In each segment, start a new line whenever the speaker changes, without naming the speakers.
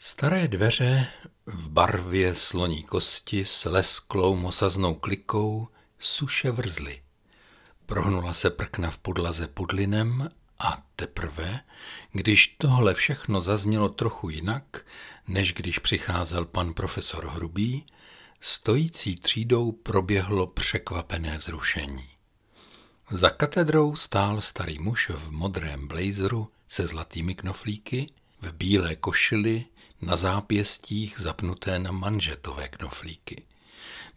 Staré dveře v barvě sloní kosti s lesklou mosaznou klikou suše vrzly. Prohnula se prkna v podlaze pudlinem a teprve, když tohle všechno zaznělo trochu jinak, než když přicházel pan profesor Hrubý, stojící třídou proběhlo překvapené vzrušení. Za katedrou stál starý muž v modrém blazeru se zlatými knoflíky, v bílé košili, na zápěstích zapnuté na manžetové knoflíky.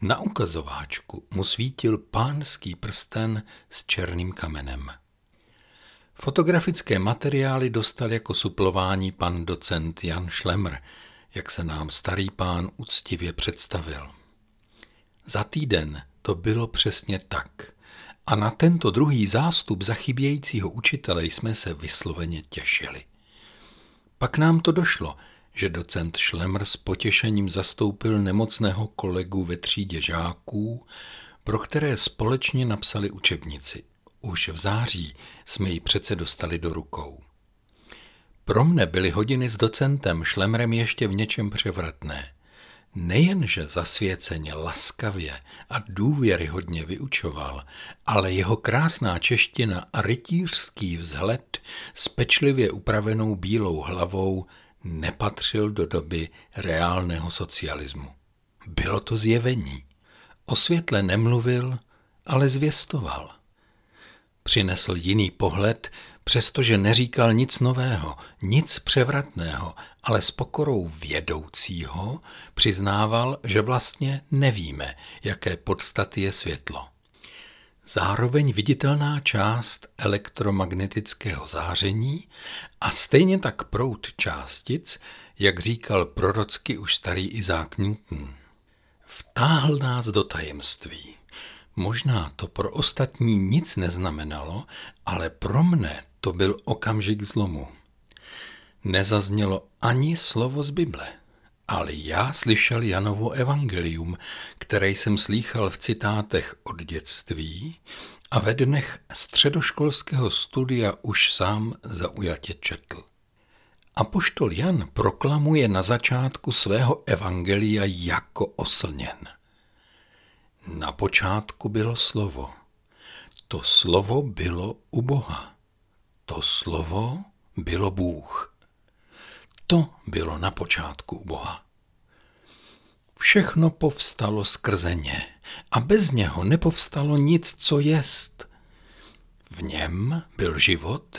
Na ukazováčku mu svítil pánský prsten s černým kamenem. Fotografické materiály dostal jako suplování pan docent Jan Šlemr, jak se nám starý pán úctivě představil. Za týden to bylo přesně tak. A na tento druhý zástup za chybějícího učitele jsme se vysloveně těšili. Pak nám to došlo, že docent Šlemr s potěšením zastoupil nemocného kolegu ve třídě žáků, pro které společně napsali učebnici. Už v září jsme ji přece dostali do rukou. Pro mne byly hodiny s docentem Šlemrem ještě v něčem převratné. Nejenže zasvěceně, laskavě a důvěryhodně vyučoval, ale jeho krásná čeština a rytířský vzhled s pečlivě upravenou bílou hlavou nepatřil do doby reálného socialismu. Bylo to zjevení. O světle nemluvil, ale zvěstoval. Přinesl jiný pohled, přestože neříkal nic nového, nic převratného, ale s pokorou vědoucího přiznával, že vlastně nevíme, jaké podstaty je světlo. Zároveň viditelná část elektromagnetického záření a stejně tak proud částic, jak říkal prorocky už starý Isaac Newton. Vtáhl nás do tajemství. Možná to pro ostatní nic neznamenalo, ale pro mne to byl okamžik zlomu. Nezaznělo ani slovo z Bible, ale já slyšel Janovo evangelium, které jsem slýchal v citátech od dětství a ve dnech středoškolského studia už sám zaujatě četl. Apoštol Jan proklamuje na začátku svého evangelia jako oslněn. Na počátku bylo slovo. To slovo bylo u Boha. To slovo bylo Bůh. To bylo na počátku u Boha. Všechno povstalo skrze ně a bez něho nepovstalo nic, co jest. V něm byl život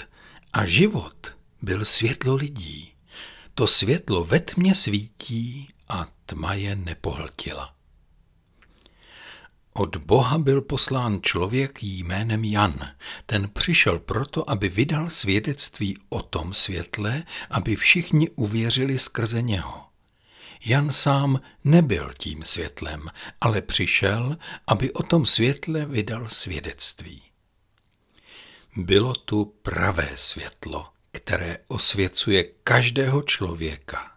a život byl světlo lidí. To světlo ve tmě svítí a tma je nepohltila. Od Boha byl poslán člověk jménem Jan. Ten přišel proto, aby vydal svědectví o tom světle, aby všichni uvěřili skrze něho. Jan sám nebyl tím světlem, ale přišel, aby o tom světle vydal svědectví. Bylo tu pravé světlo, které osvěcuje každého člověka.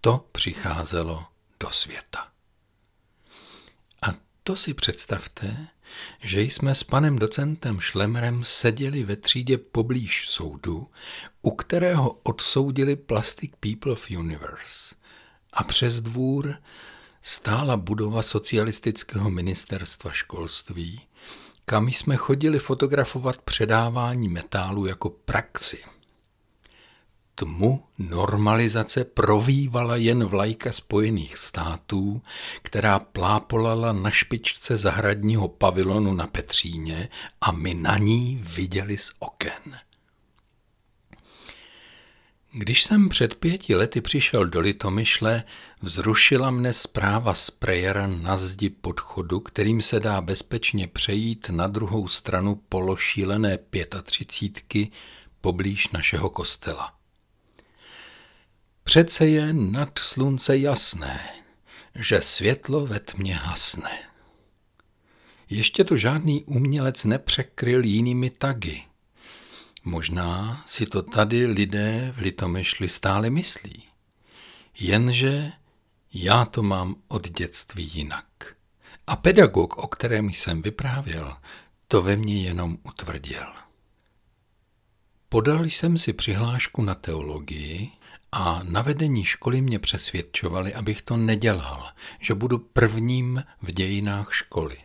To přicházelo do světa. To si představte, že jsme s panem docentem Šlemrem seděli ve třídě poblíž soudu, u kterého odsoudili Plastic People of Universe a přes dvůr stála budova socialistického ministerstva školství, kam jsme chodili fotografovat předávání metálu jako praxi. Tmu normalizace provývala jen vlajka Spojených států, která plápolala na špičce zahradního pavilonu na Petříně a my na ní viděli z oken. Když jsem před pěti lety přišel do Litomyšle, vzrušila mne zpráva z prejera na zdi podchodu, kterým se dá bezpečně přejít na druhou stranu pološílené pětatřicítky poblíž našeho kostela. Přece je nad slunce jasné, že světlo ve tmě hasne. Ještě to žádný umělec nepřekryl jinými tagy – Možná si to tady lidé v Litomyšli stále myslí. Jenže já to mám od dětství jinak. A pedagog, o kterém jsem vyprávěl, to ve mně jenom utvrdil. Podal jsem si přihlášku na teologii a na vedení školy mě přesvědčovali, abych to nedělal, že budu prvním v dějinách školy.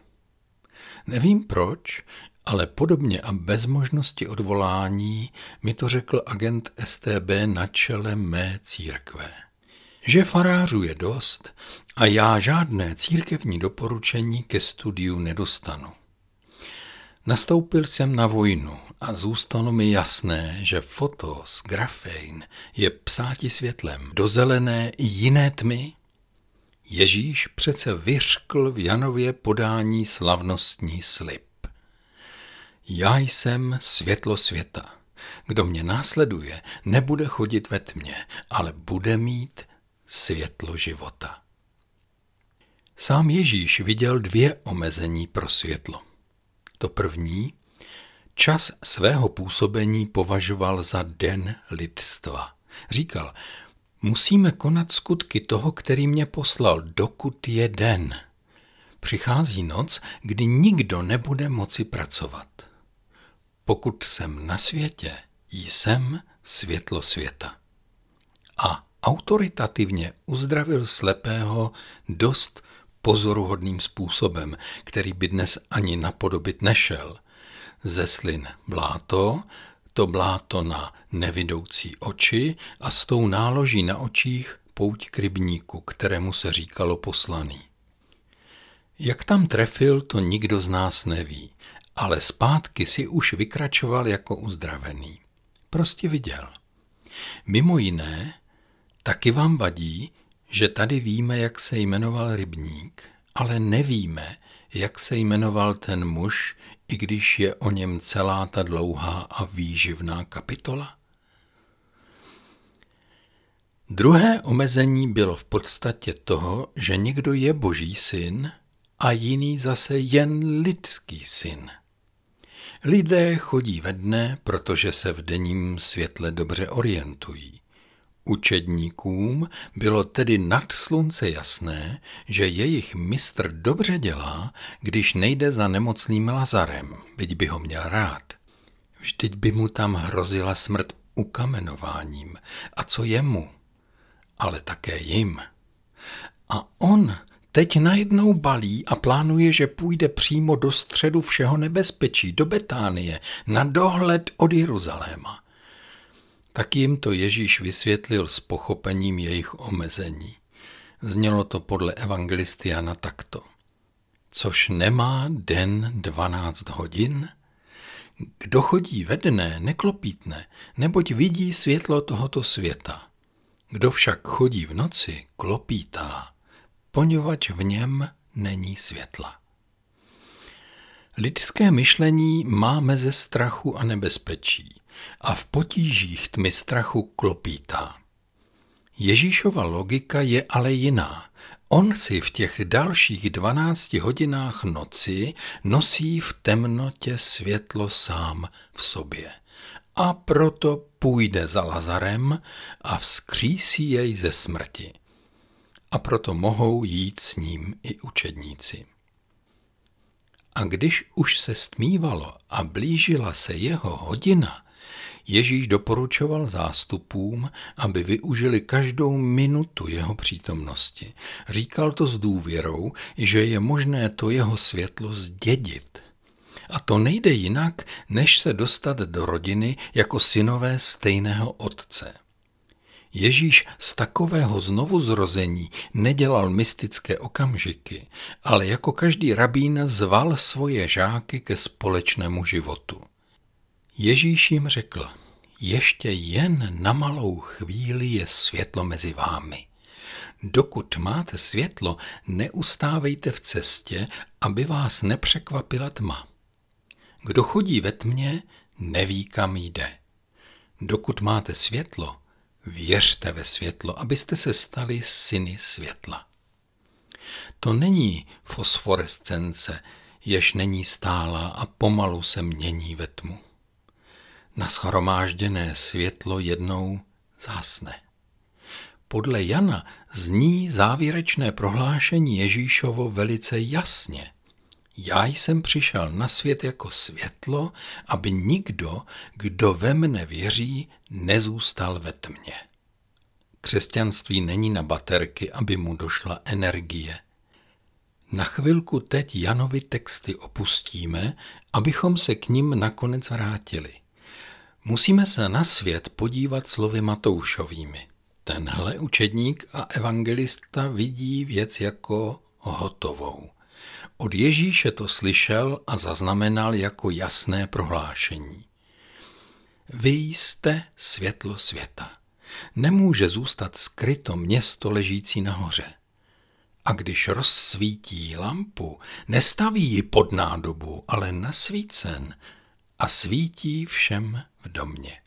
Nevím proč, ale podobně a bez možnosti odvolání mi to řekl agent STB na čele mé církve. Že farářů je dost a já žádné církevní doporučení ke studiu nedostanu. Nastoupil jsem na vojnu a zůstalo mi jasné, že fotos, grafein je psáti světlem do zelené i jiné tmy. Ježíš přece vyřkl v Janově podání slavnostní slib. Já jsem světlo světa. Kdo mě následuje, nebude chodit ve tmě, ale bude mít světlo života. Sám Ježíš viděl dvě omezení pro světlo. To první, čas svého působení považoval za den lidstva. Říkal, musíme konat skutky toho, který mě poslal, dokud je den. Přichází noc, kdy nikdo nebude moci pracovat. Pokud jsem na světě, jsem světlo světa. A autoritativně uzdravil slepého dost pozoruhodným způsobem, který by dnes ani napodobit nešel. Ze slin bláto, to bláto na nevidoucí oči a s tou náloží na očích pouť k rybníku, kterému se říkalo poslaný. Jak tam trefil, to nikdo z nás neví, ale zpátky si už vykračoval jako uzdravený. Prostě viděl. Mimo jiné, taky vám vadí, že tady víme, jak se jmenoval rybník, ale nevíme, jak se jmenoval ten muž, i když je o něm celá ta dlouhá a výživná kapitola? Druhé omezení bylo v podstatě toho, že někdo je boží syn a jiný zase jen lidský syn. Lidé chodí ve dne, protože se v denním světle dobře orientují. Učedníkům bylo tedy nad slunce jasné, že jejich mistr dobře dělá, když nejde za nemocným Lazarem, byť by ho měl rád. Vždyť by mu tam hrozila smrt ukamenováním. A co jemu? Ale také jim. A on teď najednou balí a plánuje, že půjde přímo do středu všeho nebezpečí, do Betánie, na dohled od Jeruzaléma. Tak jim to Ježíš vysvětlil s pochopením jejich omezení. Znělo to podle evangelisty Jana takto. Což nemá den 12 hodin? Kdo chodí ve dne, neklopítne, neboť vidí světlo tohoto světa. Kdo však chodí v noci, klopítá, poněvadž v něm není světla. Lidské myšlení má meze strachu a nebezpečí a v potížích tmy strachu klopítá. Ježíšova logika je ale jiná. On si v těch dalších dvanácti hodinách noci nosí v temnotě světlo sám v sobě. A proto půjde za Lazarem a vzkřísí jej ze smrti. A proto mohou jít s ním i učedníci. A když už se stmívalo a blížila se jeho hodina, Ježíš doporučoval zástupům, aby využili každou minutu jeho přítomnosti. Říkal to s důvěrou, že je možné to jeho světlo zdědit. A to nejde jinak, než se dostat do rodiny jako synové stejného otce. Ježíš z takového znovuzrození nedělal mystické okamžiky, ale jako každý rabín zval svoje žáky ke společnému životu. Ježíš jim řekl, ještě jen na malou chvíli je světlo mezi vámi. Dokud máte světlo, neustávejte v cestě, aby vás nepřekvapila tma. Kdo chodí ve tmě, neví, kam jde. Dokud máte světlo, věřte ve světlo, abyste se stali syny světla. To není fosforescence, jež není stálá a pomalu se mění ve tmu na schromážděné světlo jednou zásne. Podle Jana zní závěrečné prohlášení Ježíšovo velice jasně. Já jsem přišel na svět jako světlo, aby nikdo, kdo ve mne věří, nezůstal ve tmě. Křesťanství není na baterky, aby mu došla energie. Na chvilku teď Janovi texty opustíme, abychom se k ním nakonec vrátili. Musíme se na svět podívat slovy Matoušovými. Tenhle učedník a evangelista vidí věc jako hotovou. Od Ježíše to slyšel a zaznamenal jako jasné prohlášení. Vy jste světlo světa. Nemůže zůstat skryto město ležící nahoře. A když rozsvítí lampu, nestaví ji pod nádobu, ale nasvícen a svítí všem v domě.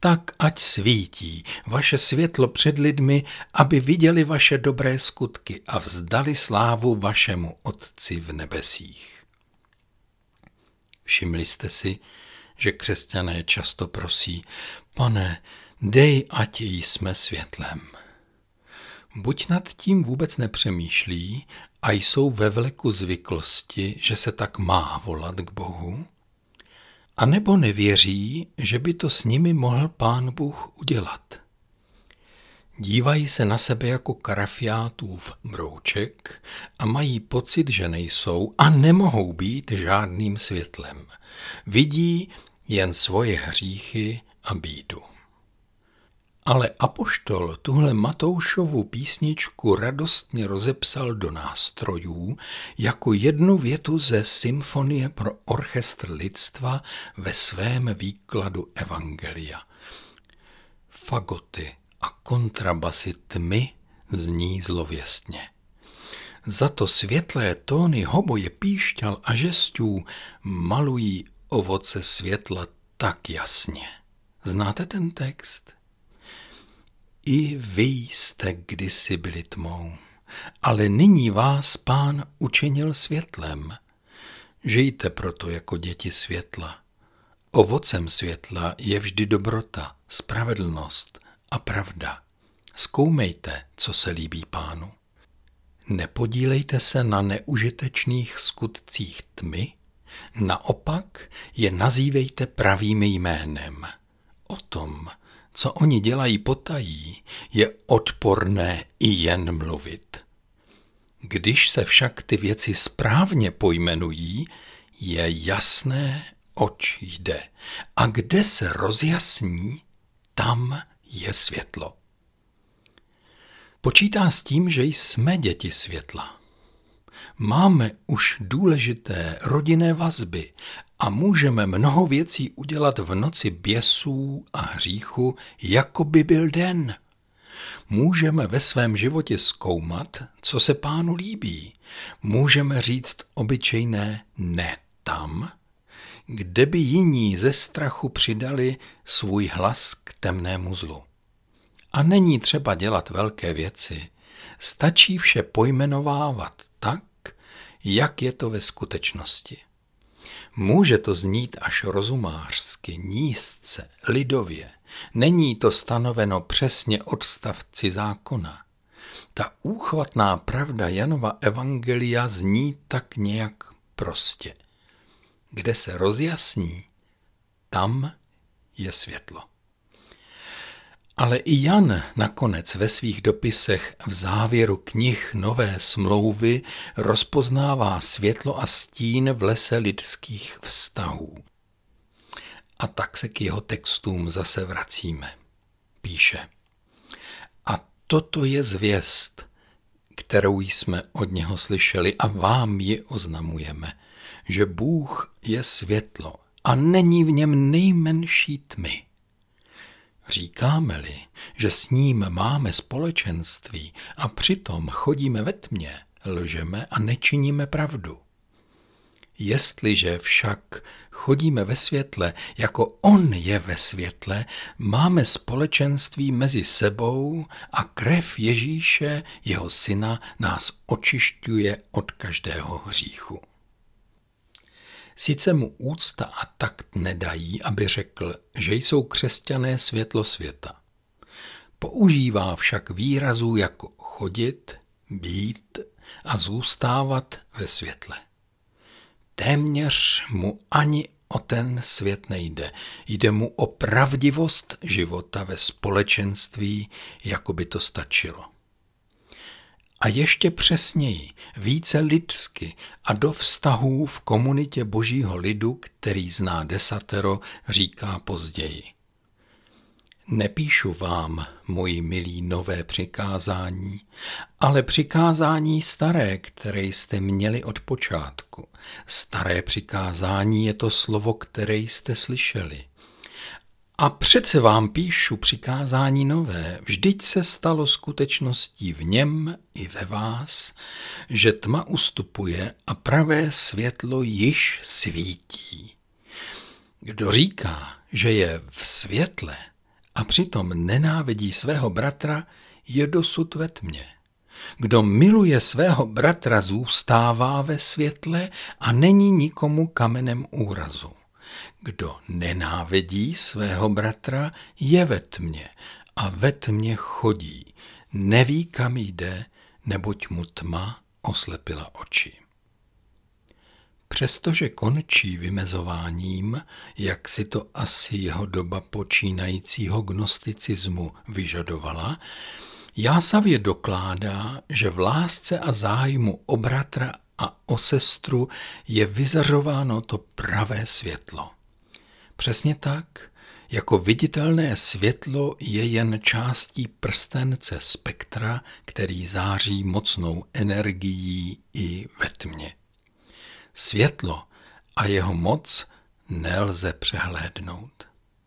Tak ať svítí vaše světlo před lidmi, aby viděli vaše dobré skutky a vzdali slávu vašemu Otci v nebesích. Všimli jste si, že křesťané často prosí, pane, dej, ať jsme světlem. Buď nad tím vůbec nepřemýšlí a jsou ve vleku zvyklosti, že se tak má volat k Bohu, a nebo nevěří, že by to s nimi mohl pán Bůh udělat. Dívají se na sebe jako karafiátův brouček a mají pocit, že nejsou a nemohou být žádným světlem. Vidí jen svoje hříchy a bídu. Ale apoštol tuhle Matoušovu písničku radostně rozepsal do nástrojů jako jednu větu ze symfonie pro orchestr lidstva ve svém výkladu Evangelia. Fagoty a kontrabasy tmy zní zlověstně. Za to světlé tóny hoboje píšťal a žestů malují ovoce světla tak jasně. Znáte ten text? I vy jste kdysi byli tmou, ale nyní vás pán učinil světlem. Žijte proto jako děti světla. Ovocem světla je vždy dobrota, spravedlnost a pravda. Zkoumejte, co se líbí pánu. Nepodílejte se na neužitečných skutcích tmy, naopak je nazývejte pravým jménem. O tom, co oni dělají potají, je odporné i jen mluvit. Když se však ty věci správně pojmenují, je jasné, oč jde. A kde se rozjasní, tam je světlo. Počítá s tím, že jsme děti světla. Máme už důležité rodinné vazby a můžeme mnoho věcí udělat v noci běsů a hříchu, jako by byl den. Můžeme ve svém životě zkoumat, co se pánu líbí. Můžeme říct obyčejné ne tam, kde by jiní ze strachu přidali svůj hlas k temnému zlu. A není třeba dělat velké věci, stačí vše pojmenovávat tak, jak je to ve skutečnosti. Může to znít až rozumářsky, nízce, lidově. Není to stanoveno přesně odstavci zákona. Ta úchvatná pravda Janova evangelia zní tak nějak prostě. Kde se rozjasní, tam je světlo. Ale i Jan nakonec ve svých dopisech v závěru knih Nové smlouvy rozpoznává světlo a stín v lese lidských vztahů. A tak se k jeho textům zase vracíme. Píše. A toto je zvěst, kterou jsme od něho slyšeli a vám ji oznamujeme, že Bůh je světlo a není v něm nejmenší tmy. Říkáme-li, že s ním máme společenství a přitom chodíme ve tmě, lžeme a nečiníme pravdu. Jestliže však chodíme ve světle, jako on je ve světle, máme společenství mezi sebou a krev Ježíše, jeho syna, nás očišťuje od každého hříchu. Sice mu úcta a takt nedají, aby řekl, že jsou křesťané světlo světa. Používá však výrazů jako chodit, být a zůstávat ve světle. Téměř mu ani o ten svět nejde. Jde mu o pravdivost života ve společenství, jako by to stačilo. A ještě přesněji, více lidsky a do vztahů v komunitě božího lidu, který zná desatero, říká později. Nepíšu vám, moji milí, nové přikázání, ale přikázání staré, které jste měli od počátku. Staré přikázání je to slovo, které jste slyšeli. A přece vám píšu přikázání nové, vždyť se stalo skutečností v něm i ve vás, že tma ustupuje a pravé světlo již svítí. Kdo říká, že je v světle, a přitom nenávidí svého bratra, je dosud ve tmě. Kdo miluje svého bratra, zůstává ve světle a není nikomu kamenem úrazu. Kdo nenávidí svého bratra, je ve tmě a ve tmě chodí. Neví, kam jde, neboť mu tma oslepila oči. Přestože končí vymezováním, jak si to asi jeho doba počínajícího gnosticismu vyžadovala, Jásavě dokládá, že v lásce a zájmu o bratra a o sestru je vyzařováno to pravé světlo. Přesně tak, jako viditelné světlo je jen částí prstence spektra, který září mocnou energií i ve tmě. Světlo a jeho moc nelze přehlédnout.